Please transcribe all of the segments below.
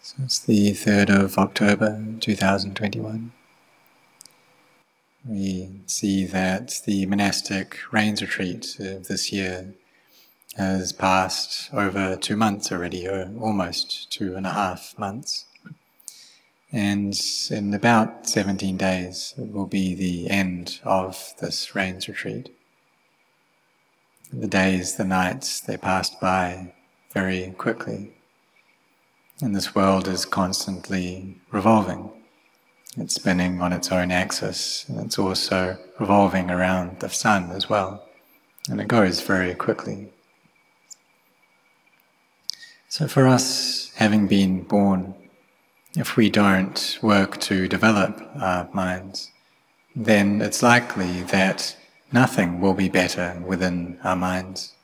So it's the 3rd of October 2021. We see that the monastic rains retreat of this year has passed over two months already, or almost two and a half months. And in about 17 days, it will be the end of this rains retreat. The days, the nights, they passed by very quickly. And this world is constantly revolving. It's spinning on its own axis, and it's also revolving around the sun as well. And it goes very quickly. So, for us, having been born, if we don't work to develop our minds, then it's likely that nothing will be better within our minds.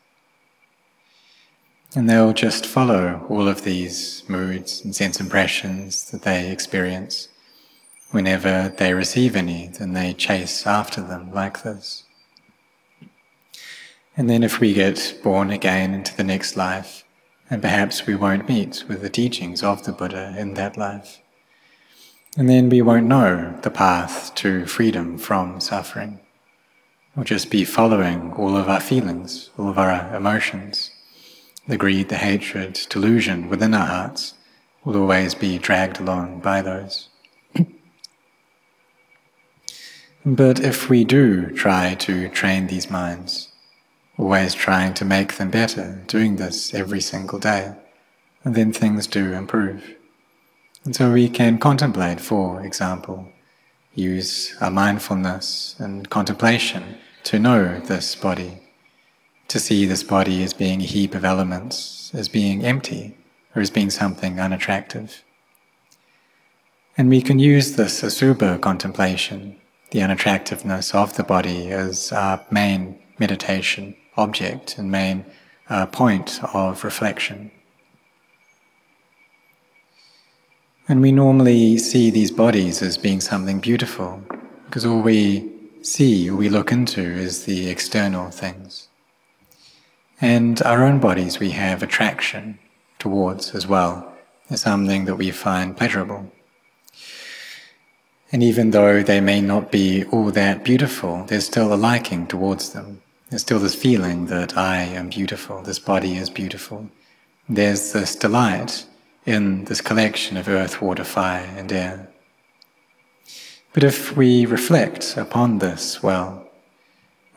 And they'll just follow all of these moods and sense impressions that they experience. Whenever they receive any, then they chase after them like this. And then if we get born again into the next life, and perhaps we won't meet with the teachings of the Buddha in that life. And then we won't know the path to freedom from suffering. We'll just be following all of our feelings, all of our emotions. The greed, the hatred, delusion within our hearts will always be dragged along by those. but if we do try to train these minds, always trying to make them better, doing this every single day, then things do improve. And so we can contemplate, for example, use our mindfulness and contemplation to know this body, to see this body as being a heap of elements, as being empty, or as being something unattractive. And we can use this asubha contemplation, the unattractiveness of the body, as our main meditation object and main uh, point of reflection. And we normally see these bodies as being something beautiful because all we see, all we look into is the external things. And our own bodies we have attraction towards as well as something that we find pleasurable. And even though they may not be all that beautiful, there's still a liking towards them. There's still this feeling that I am beautiful, this body is beautiful. There's this delight in this collection of earth, water, fire, and air. But if we reflect upon this well,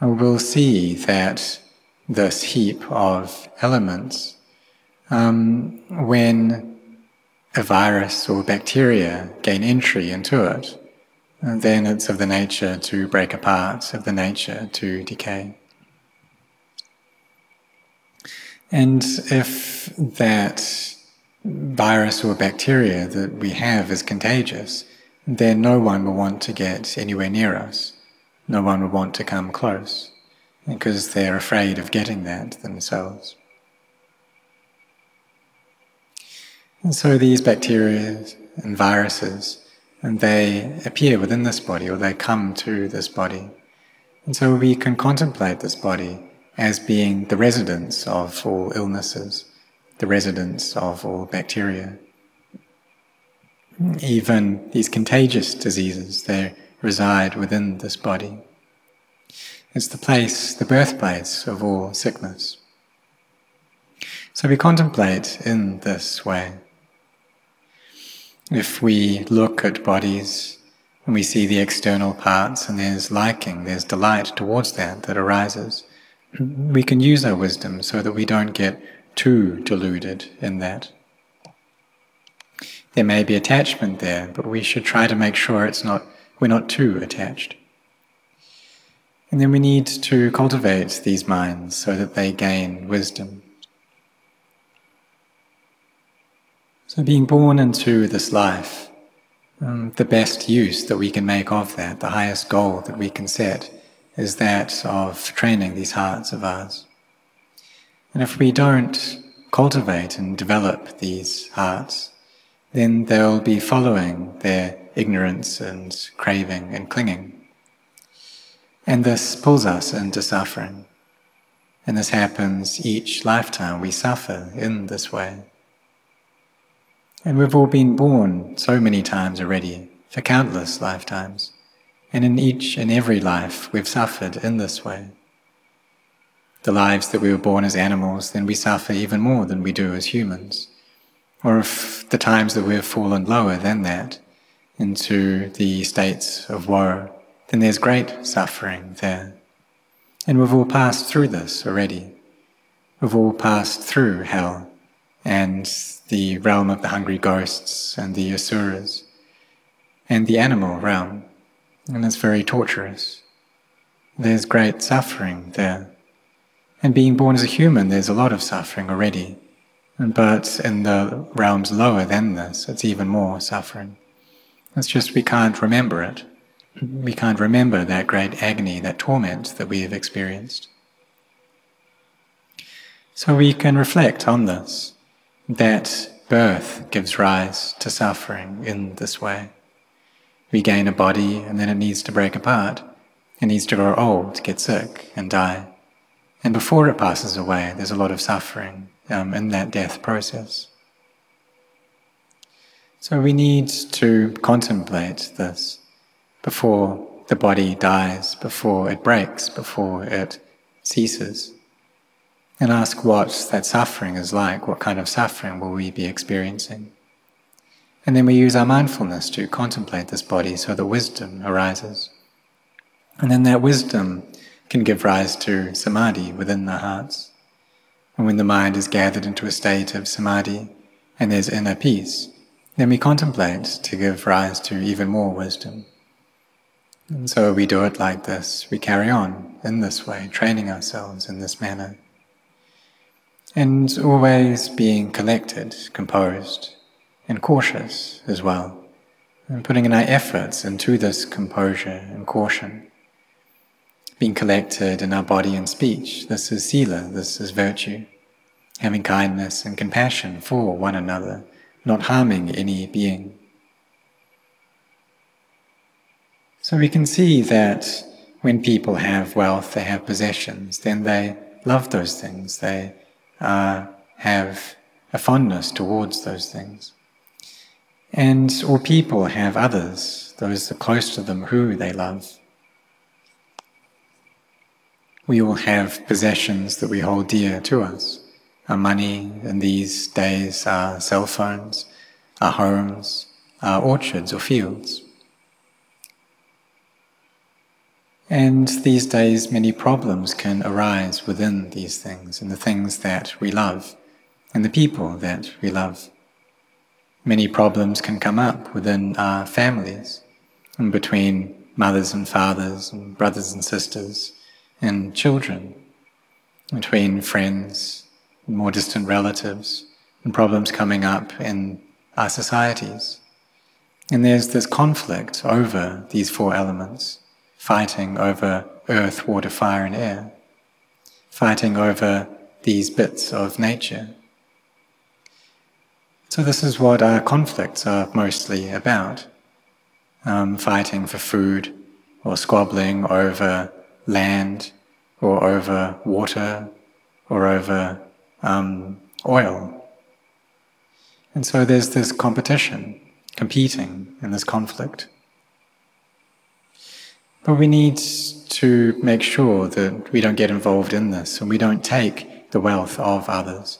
we'll see that this heap of elements, um, when a virus or bacteria gain entry into it, then it's of the nature to break apart, of the nature to decay. And if that virus or bacteria that we have is contagious, then no one will want to get anywhere near us. No one will want to come close because they're afraid of getting that themselves. And so these bacteria and viruses, and they appear within this body or they come to this body. And so we can contemplate this body as being the residence of all illnesses, the residence of all bacteria. Even these contagious diseases, they reside within this body. It's the place, the birthplace of all sickness. So we contemplate in this way. If we look at bodies and we see the external parts and there's liking, there's delight towards that that arises, we can use our wisdom so that we don't get too deluded in that. There may be attachment there, but we should try to make sure it's not we're not too attached. And then we need to cultivate these minds so that they gain wisdom. So being born into this life, um, the best use that we can make of that, the highest goal that we can set, is that of training these hearts of ours. And if we don't cultivate and develop these hearts, then they'll be following their ignorance and craving and clinging. And this pulls us into suffering. And this happens each lifetime. We suffer in this way. And we've all been born so many times already, for countless lifetimes. And in each and every life, we've suffered in this way. The lives that we were born as animals, then we suffer even more than we do as humans. Or if the times that we've fallen lower than that, into the states of woe, then there's great suffering there. And we've all passed through this already. We've all passed through hell and the realm of the hungry ghosts and the asuras and the animal realm. And it's very torturous. There's great suffering there. And being born as a human, there's a lot of suffering already. But in the realms lower than this, it's even more suffering. It's just we can't remember it we can't remember that great agony, that torment that we have experienced. So we can reflect on this, that birth gives rise to suffering in this way. We gain a body and then it needs to break apart. It needs to grow old, get sick, and die. And before it passes away, there's a lot of suffering um, in that death process. So we need to contemplate this before the body dies, before it breaks, before it ceases. And ask what that suffering is like, what kind of suffering will we be experiencing? And then we use our mindfulness to contemplate this body so that wisdom arises. And then that wisdom can give rise to samadhi within the hearts. And when the mind is gathered into a state of samadhi and there's inner peace, then we contemplate to give rise to even more wisdom. And so we do it like this. We carry on in this way, training ourselves in this manner. And always being collected, composed, and cautious as well. And putting in our efforts into this composure and caution. Being collected in our body and speech. This is sila, this is virtue. Having kindness and compassion for one another, not harming any being. So we can see that when people have wealth, they have possessions, then they love those things, they uh, have a fondness towards those things. And all people have others, those close to them, who they love. We all have possessions that we hold dear to us. Our money in these days, our cell phones, our homes, our orchards or fields. And these days, many problems can arise within these things and the things that we love and the people that we love. Many problems can come up within our families and between mothers and fathers and brothers and sisters and children, between friends more distant relatives, and problems coming up in our societies. And there's this conflict over these four elements fighting over earth, water, fire, and air, fighting over these bits of nature. So, this is what our conflicts are mostly about um, fighting for food, or squabbling over land, or over water, or over um, oil. And so there's this competition, competing in this conflict. But we need to make sure that we don't get involved in this and we don't take the wealth of others.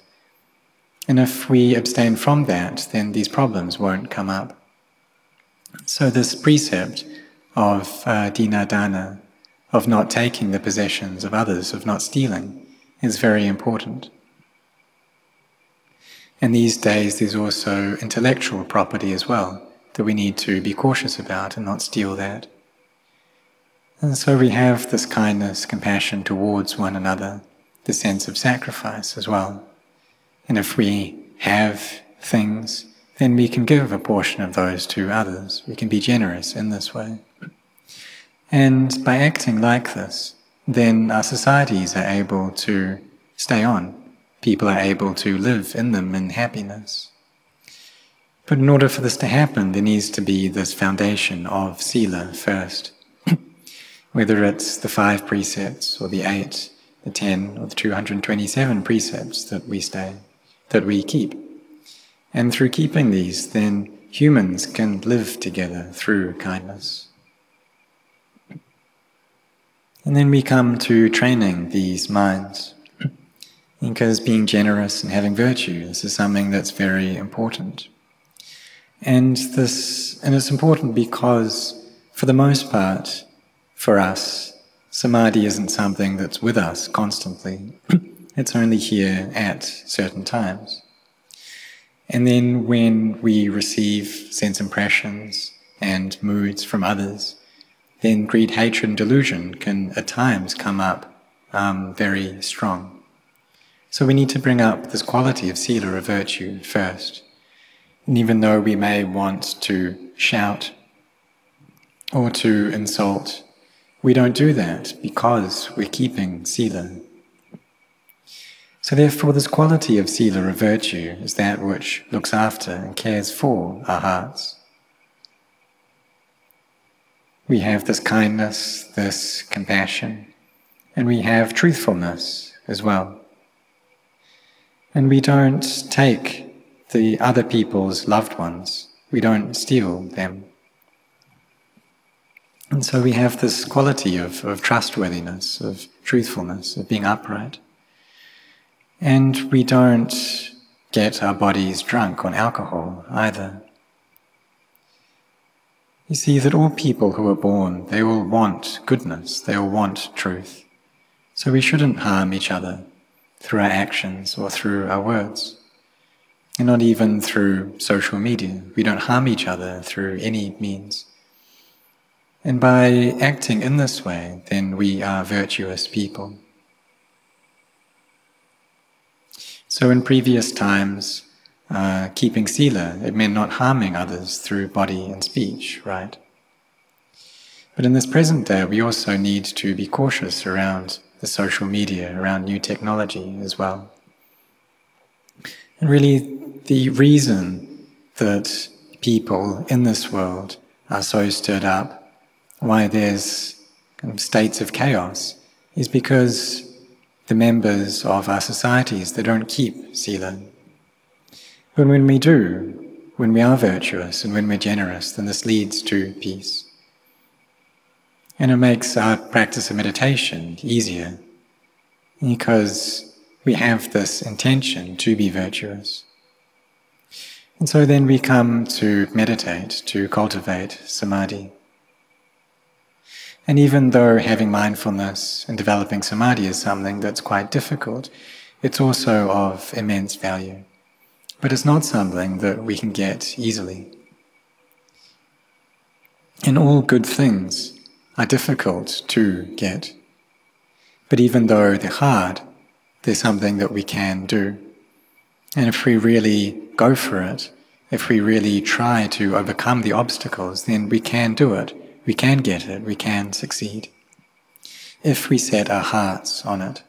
And if we abstain from that, then these problems won't come up. So, this precept of uh, dina dana, of not taking the possessions of others, of not stealing, is very important. And these days, there's also intellectual property as well that we need to be cautious about and not steal that. And so we have this kindness, compassion towards one another, the sense of sacrifice as well. And if we have things, then we can give a portion of those to others. We can be generous in this way. And by acting like this, then our societies are able to stay on. People are able to live in them in happiness. But in order for this to happen, there needs to be this foundation of sila first whether it's the five precepts or the eight, the ten, or the 227 precepts that we stay, that we keep. And through keeping these, then humans can live together through kindness. And then we come to training these minds. Because being generous and having virtue, this is something that's very important. And this, and it's important because, for the most part, for us, samadhi isn't something that's with us constantly. it's only here at certain times. And then when we receive sense impressions and moods from others, then greed, hatred, and delusion can at times come up um, very strong. So we need to bring up this quality of sila, or virtue, first. And even though we may want to shout or to insult, we don't do that because we're keeping sila. So therefore, this quality of sila, or virtue, is that which looks after and cares for our hearts. We have this kindness, this compassion, and we have truthfulness as well. And we don't take the other people's loved ones. We don't steal them. And so we have this quality of, of trustworthiness, of truthfulness, of being upright. And we don't get our bodies drunk on alcohol either. You see that all people who are born, they all want goodness, they all want truth. So we shouldn't harm each other through our actions or through our words. And not even through social media. We don't harm each other through any means. And by acting in this way, then we are virtuous people. So in previous times, uh, keeping sila, it meant not harming others through body and speech, right? But in this present day, we also need to be cautious around the social media, around new technology as well. And really, the reason that people in this world are so stirred up, why there's states of chaos, is because the members of our societies they don't keep sila. But when we do, when we are virtuous and when we're generous, then this leads to peace. And it makes our practice of meditation easier because we have this intention to be virtuous. And so then we come to meditate, to cultivate samadhi. And even though having mindfulness and developing samadhi is something that's quite difficult, it's also of immense value. But it's not something that we can get easily. And all good things are difficult to get. But even though they're hard, they're something that we can do. And if we really go for it, if we really try to overcome the obstacles, then we can do it. We can get it. We can succeed. If we set our hearts on it.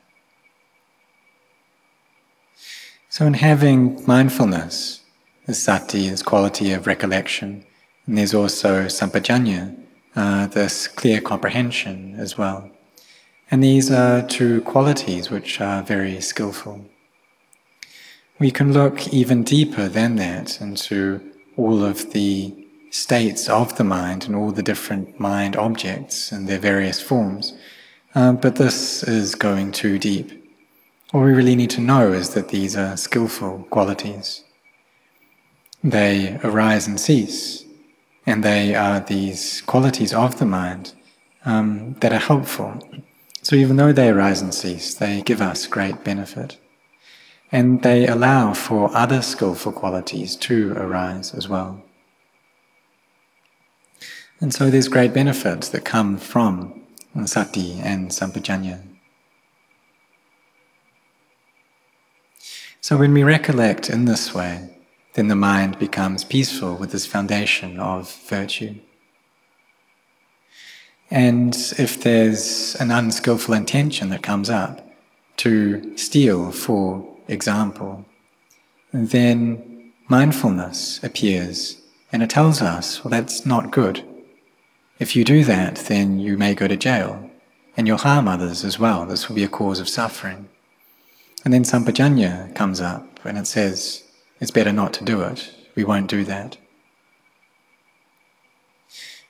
So, in having mindfulness, there's sati, this quality of recollection, and there's also sampajanya, uh, this clear comprehension as well. And these are two qualities which are very skillful. We can look even deeper than that into all of the states of the mind and all the different mind objects and their various forms. Uh, but this is going too deep. All we really need to know is that these are skillful qualities. They arise and cease, and they are these qualities of the mind um, that are helpful. So even though they arise and cease, they give us great benefit and they allow for other skillful qualities to arise as well. And so there's great benefits that come from sati and sampajanya. So when we recollect in this way, then the mind becomes peaceful with this foundation of virtue. And if there's an unskillful intention that comes up to steal for example, then mindfulness appears and it tells us, well, that's not good. If you do that, then you may go to jail and you'll harm others as well. This will be a cause of suffering. And then sampajanya comes up and it says, it's better not to do it. We won't do that.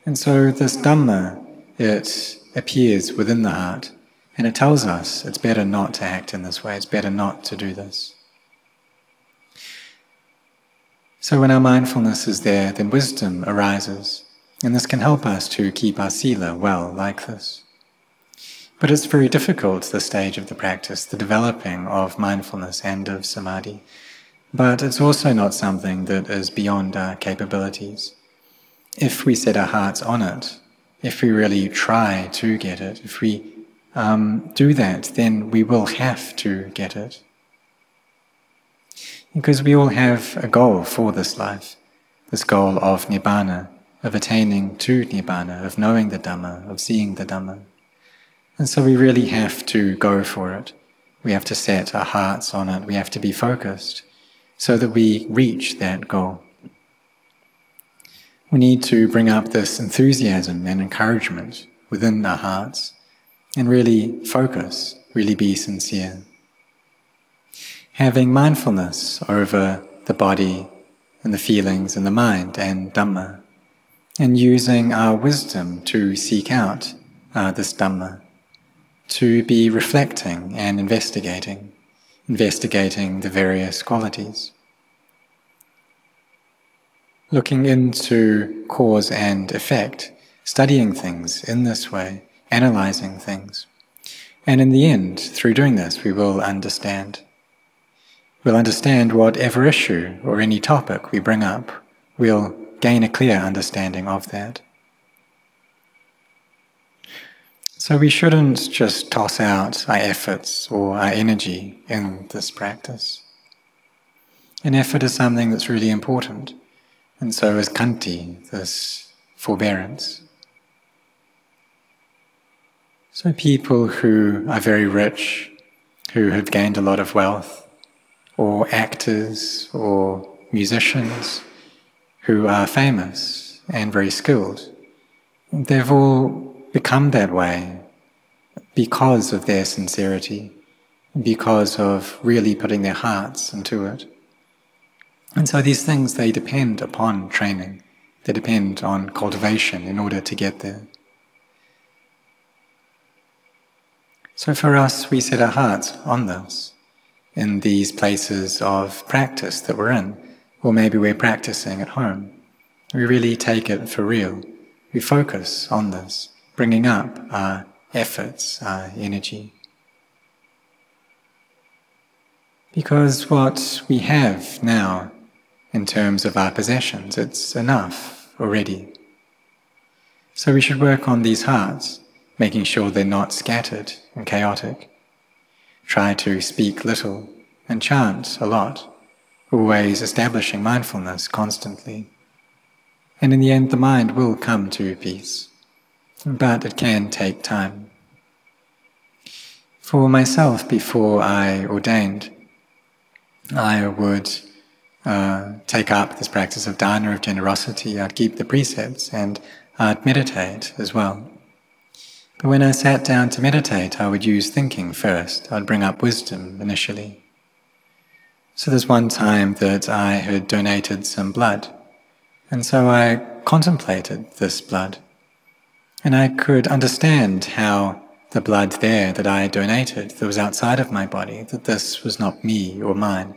And so this Dhamma, it appears within the heart and it tells us it's better not to act in this way, it's better not to do this. So when our mindfulness is there, then wisdom arises, and this can help us to keep our sila well like this. But it's very difficult, the stage of the practice, the developing of mindfulness and of samadhi. But it's also not something that is beyond our capabilities. If we set our hearts on it, if we really try to get it, if we um, do that, then we will have to get it. Because we all have a goal for this life, this goal of Nibbana, of attaining to Nibbana, of knowing the Dhamma, of seeing the Dhamma. And so we really have to go for it. We have to set our hearts on it. We have to be focused so that we reach that goal. We need to bring up this enthusiasm and encouragement within our hearts and really focus, really be sincere. Having mindfulness over the body and the feelings and the mind and Dhamma, and using our wisdom to seek out uh, this Dhamma, to be reflecting and investigating, investigating the various qualities. Looking into cause and effect, studying things in this way, analyzing things. And in the end, through doing this, we will understand. We'll understand whatever issue or any topic we bring up. We'll gain a clear understanding of that. So we shouldn't just toss out our efforts or our energy in this practice. An effort is something that's really important, and so is khanti, this forbearance. So, people who are very rich, who have gained a lot of wealth, or actors or musicians who are famous and very skilled, they've all become that way because of their sincerity, because of really putting their hearts into it. And so these things, they depend upon training, they depend on cultivation in order to get there. So for us, we set our hearts on this in these places of practice that we're in, or maybe we're practicing at home. We really take it for real. We focus on this, bringing up our efforts, our energy. Because what we have now, in terms of our possessions, it's enough already. So we should work on these hearts making sure they're not scattered and chaotic. Try to speak little and chant a lot, always establishing mindfulness constantly. And in the end, the mind will come to peace, but it can take time. For myself, before I ordained, I would uh, take up this practice of dana, of generosity. I'd keep the precepts and I'd meditate as well. But when I sat down to meditate, I would use thinking first. I'd bring up wisdom initially. So there's one time that I had donated some blood, and so I contemplated this blood. And I could understand how the blood there that I donated, that was outside of my body, that this was not me or mine.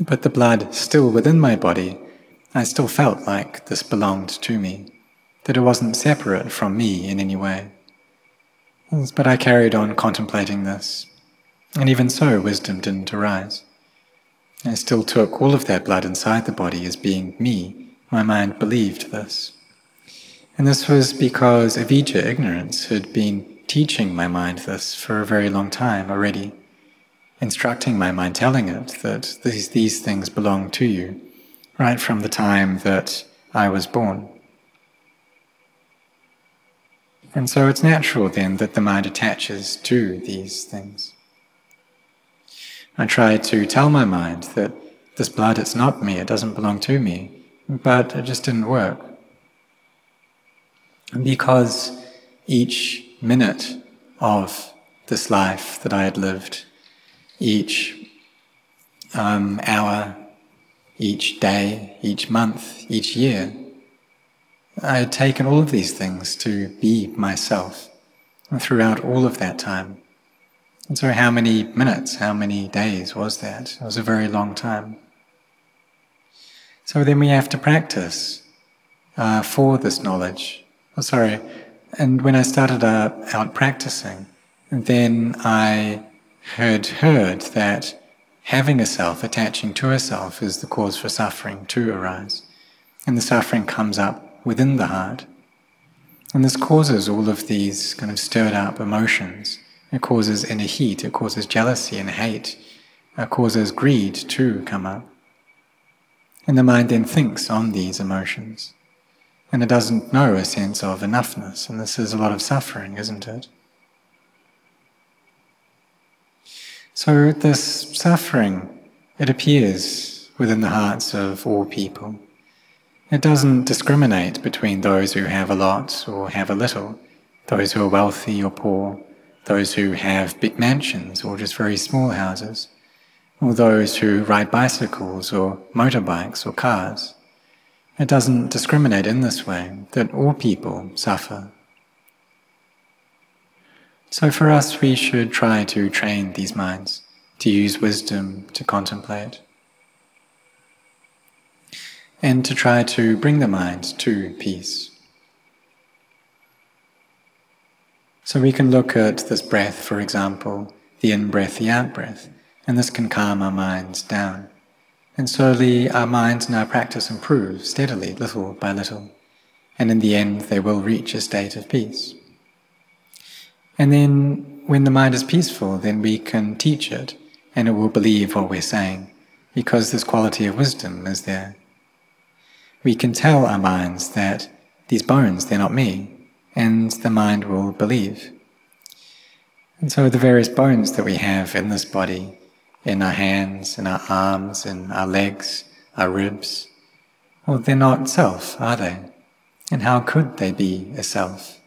But the blood still within my body, I still felt like this belonged to me that it wasn't separate from me in any way. But I carried on contemplating this, and even so, wisdom didn't arise. I still took all of that blood inside the body as being me. My mind believed this. And this was because avijja, ignorance, had been teaching my mind this for a very long time already, instructing my mind, telling it that these, these things belong to you, right from the time that I was born. And so it's natural then that the mind attaches to these things. I try to tell my mind that this blood, it's not me, it doesn't belong to me, but it just didn't work. And because each minute of this life that I had lived, each um, hour, each day, each month, each year, I had taken all of these things to be myself throughout all of that time. And so, how many minutes, how many days was that? It was a very long time. So, then we have to practice uh, for this knowledge. Oh, sorry. And when I started uh, out practicing, then I heard heard that having a self, attaching to a self, is the cause for suffering to arise. And the suffering comes up within the heart. And this causes all of these kind of stirred up emotions. It causes inner heat, it causes jealousy and hate, it causes greed to come up. And the mind then thinks on these emotions. And it doesn't know a sense of enoughness, and this is a lot of suffering, isn't it? So, this suffering, it appears within the hearts of all people. It doesn't discriminate between those who have a lot or have a little, those who are wealthy or poor, those who have big mansions or just very small houses, or those who ride bicycles or motorbikes or cars. It doesn't discriminate in this way, that all people suffer. So for us, we should try to train these minds, to use wisdom to contemplate and to try to bring the mind to peace. So we can look at this breath, for example, the in breath, the out breath, and this can calm our minds down. And slowly our minds and our practice improve steadily, little by little, and in the end they will reach a state of peace. And then when the mind is peaceful, then we can teach it, and it will believe what we're saying, because this quality of wisdom is there we can tell our minds that these bones, they're not me, and the mind will believe. And so the various bones that we have in this body, in our hands, in our arms, in our legs, our ribs, well, they're not self, are they? And how could they be a self?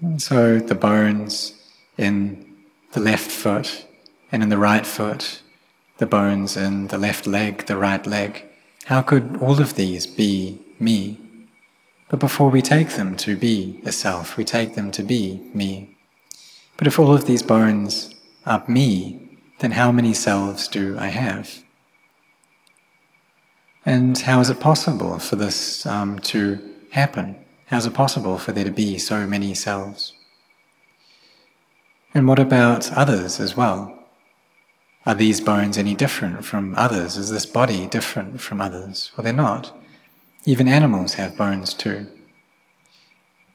And so the bones in the left foot and in the right foot the bones in the left leg, the right leg. How could all of these be me? But before we take them to be a self, we take them to be me. But if all of these bones are me, then how many selves do I have? And how is it possible for this um, to happen? How is it possible for there to be so many selves? And what about others as well? Are these bones any different from others? Is this body different from others? Well, they're not. Even animals have bones too.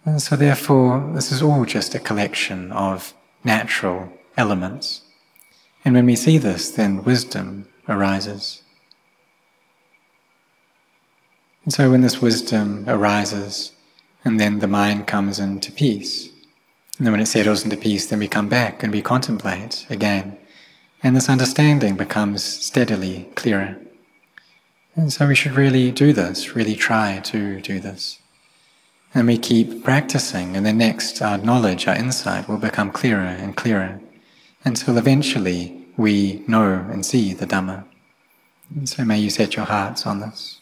And so, therefore, this is all just a collection of natural elements. And when we see this, then wisdom arises. And so, when this wisdom arises, and then the mind comes into peace, and then when it settles into peace, then we come back and we contemplate again and this understanding becomes steadily clearer. And so we should really do this, really try to do this. And we keep practicing, and then next our knowledge, our insight will become clearer and clearer until eventually we know and see the Dhamma. And so may you set your hearts on this.